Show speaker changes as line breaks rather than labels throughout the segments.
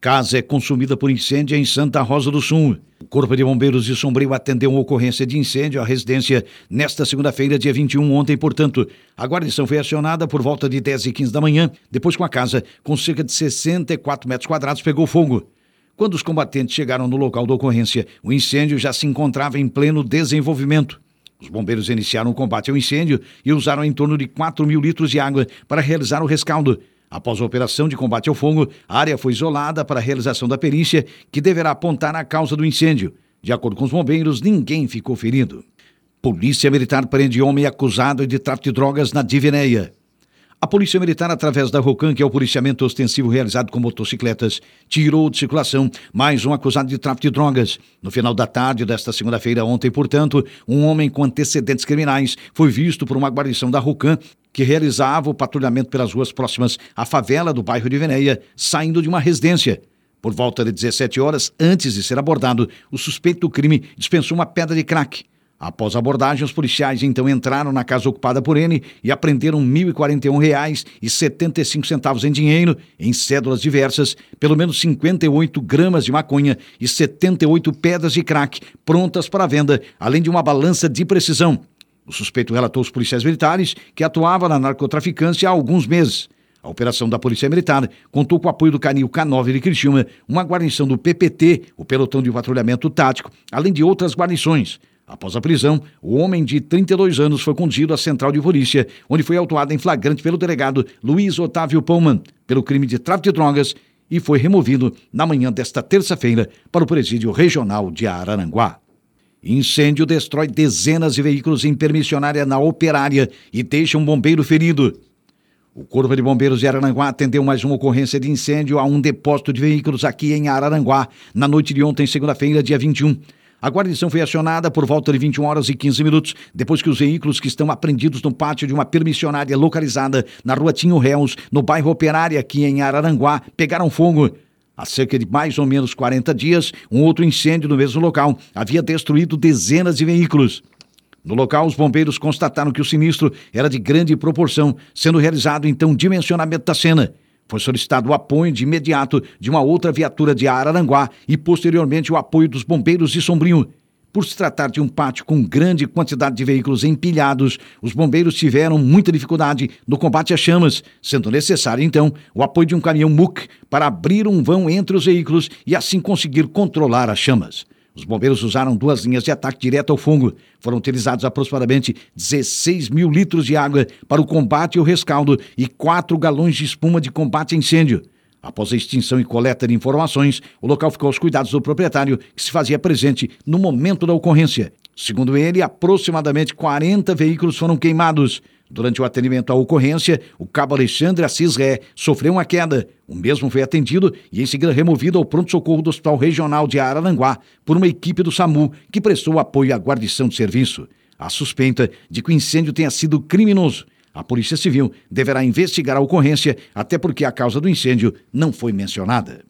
Casa é consumida por incêndio em Santa Rosa do Sul. O Corpo de Bombeiros de Sombrio atendeu uma ocorrência de incêndio à residência nesta segunda-feira, dia 21, ontem, portanto. A guarnição foi acionada por volta de 10 e 15 da manhã, depois com a casa, com cerca de 64 metros quadrados, pegou fogo. Quando os combatentes chegaram no local da ocorrência, o incêndio já se encontrava em pleno desenvolvimento. Os bombeiros iniciaram o combate ao incêndio e usaram em torno de 4 mil litros de água para realizar o rescaldo. Após a operação de combate ao fogo, a área foi isolada para a realização da perícia, que deverá apontar a causa do incêndio. De acordo com os bombeiros, ninguém ficou ferido. Polícia Militar prende homem acusado de tráfico de drogas na Divinéia. A Polícia Militar, através da ROCAN, que é o policiamento ostensivo realizado com motocicletas, tirou de circulação mais um acusado de tráfico de drogas. No final da tarde desta segunda-feira, ontem, portanto, um homem com antecedentes criminais foi visto por uma guarnição da ROCAN que realizava o patrulhamento pelas ruas próximas à favela do bairro de Veneia, saindo de uma residência. Por volta de 17 horas, antes de ser abordado, o suspeito do crime dispensou uma pedra de crack. Após a abordagem, os policiais então entraram na casa ocupada por ele e apreenderam R$ 1.041,75 em dinheiro, em cédulas diversas, pelo menos 58 gramas de maconha e 78 pedras de crack prontas para venda, além de uma balança de precisão. O suspeito relatou aos policiais militares que atuava na narcotraficância há alguns meses. A operação da Polícia Militar contou com o apoio do Canil K9 de Criciúma, uma guarnição do PPT, o Pelotão de Patrulhamento Tático, além de outras guarnições. Após a prisão, o homem de 32 anos foi conduzido à central de polícia, onde foi autuado em flagrante pelo delegado Luiz Otávio Pullman pelo crime de tráfico de drogas e foi removido na manhã desta terça-feira para o presídio regional de Araranguá. Incêndio destrói dezenas de veículos em permissionária na operária e deixa um bombeiro ferido. O Corpo de Bombeiros de Araranguá atendeu mais uma ocorrência de incêndio a um depósito de veículos aqui em Araranguá, na noite de ontem, segunda-feira, dia 21. A guarnição foi acionada por volta de 21 horas e 15 minutos, depois que os veículos que estão apreendidos no pátio de uma permissionária localizada na rua Tinho Réus, no bairro Operária, aqui em Araranguá, pegaram fogo. Há cerca de mais ou menos 40 dias, um outro incêndio no mesmo local havia destruído dezenas de veículos. No local, os bombeiros constataram que o sinistro era de grande proporção, sendo realizado então dimensionamento da cena. Foi solicitado o apoio de imediato de uma outra viatura de Araranguá e, posteriormente, o apoio dos bombeiros de Sombrinho. Por se tratar de um pátio com grande quantidade de veículos empilhados, os bombeiros tiveram muita dificuldade no combate às chamas, sendo necessário, então, o apoio de um caminhão MUC para abrir um vão entre os veículos e assim conseguir controlar as chamas. Os bombeiros usaram duas linhas de ataque direto ao fungo. Foram utilizados aproximadamente 16 mil litros de água para o combate ao rescaldo e 4 galões de espuma de combate a incêndio. Após a extinção e coleta de informações, o local ficou aos cuidados do proprietário, que se fazia presente no momento da ocorrência. Segundo ele, aproximadamente 40 veículos foram queimados. Durante o atendimento à ocorrência, o cabo Alexandre Assis Ré sofreu uma queda. O mesmo foi atendido e em seguida removido ao pronto-socorro do Hospital Regional de Araranguá por uma equipe do SAMU que prestou apoio à guarnição de serviço. A suspeita de que o incêndio tenha sido criminoso. A Polícia Civil deverá investigar a ocorrência, até porque a causa do incêndio não foi mencionada.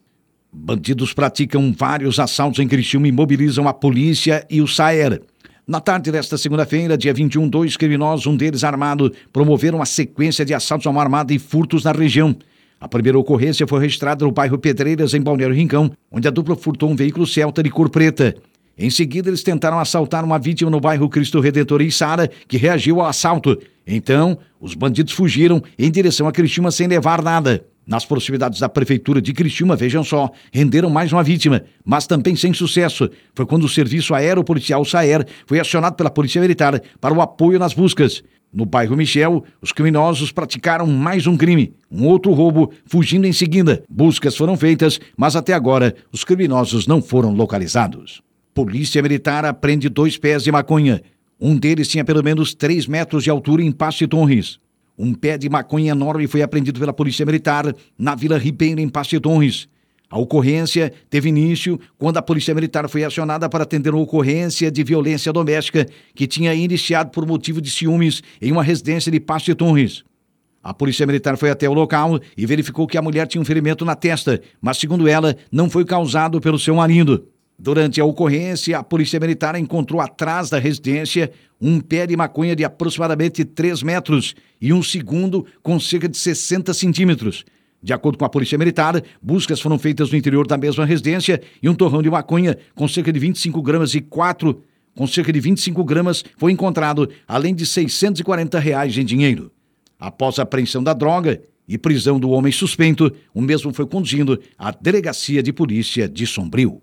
Bandidos praticam vários assaltos em Criciúma e mobilizam a polícia e o SAER. Na tarde desta segunda-feira, dia 21, dois criminosos, um deles armado, promoveram uma sequência de assaltos a uma armada e furtos na região. A primeira ocorrência foi registrada no bairro Pedreiras, em Balneário Rincão, onde a dupla furtou um veículo Celta de cor preta. Em seguida, eles tentaram assaltar uma vítima no bairro Cristo Redentor em Sara, que reagiu ao assalto. Então, os bandidos fugiram em direção a Cristina sem levar nada. Nas proximidades da prefeitura de Criciúma, vejam só, renderam mais uma vítima, mas também sem sucesso. Foi quando o serviço aeropolicial SAER foi acionado pela Polícia Militar para o apoio nas buscas. No bairro Michel, os criminosos praticaram mais um crime, um outro roubo, fugindo em seguida. Buscas foram feitas, mas até agora os criminosos não foram localizados. Polícia Militar apreende dois pés de maconha. Um deles tinha pelo menos 3 metros de altura em Passe Torres. Um pé de maconha enorme foi apreendido pela Polícia Militar na Vila Ribeiro, em Pastidões. A ocorrência teve início quando a Polícia Militar foi acionada para atender uma ocorrência de violência doméstica que tinha iniciado por motivo de ciúmes em uma residência de Pasto Torres. A Polícia Militar foi até o local e verificou que a mulher tinha um ferimento na testa, mas, segundo ela, não foi causado pelo seu marido. Durante a ocorrência, a Polícia Militar encontrou atrás da residência um pé de maconha de aproximadamente 3 metros e um segundo com cerca de 60 centímetros. De acordo com a Polícia Militar, buscas foram feitas no interior da mesma residência e um torrão de maconha com cerca de 25 gramas e 4 com cerca de 25 gramas foi encontrado, além de 640 reais em dinheiro. Após a apreensão da droga e prisão do homem suspeito, o mesmo foi conduzido à delegacia de polícia de Sombrio.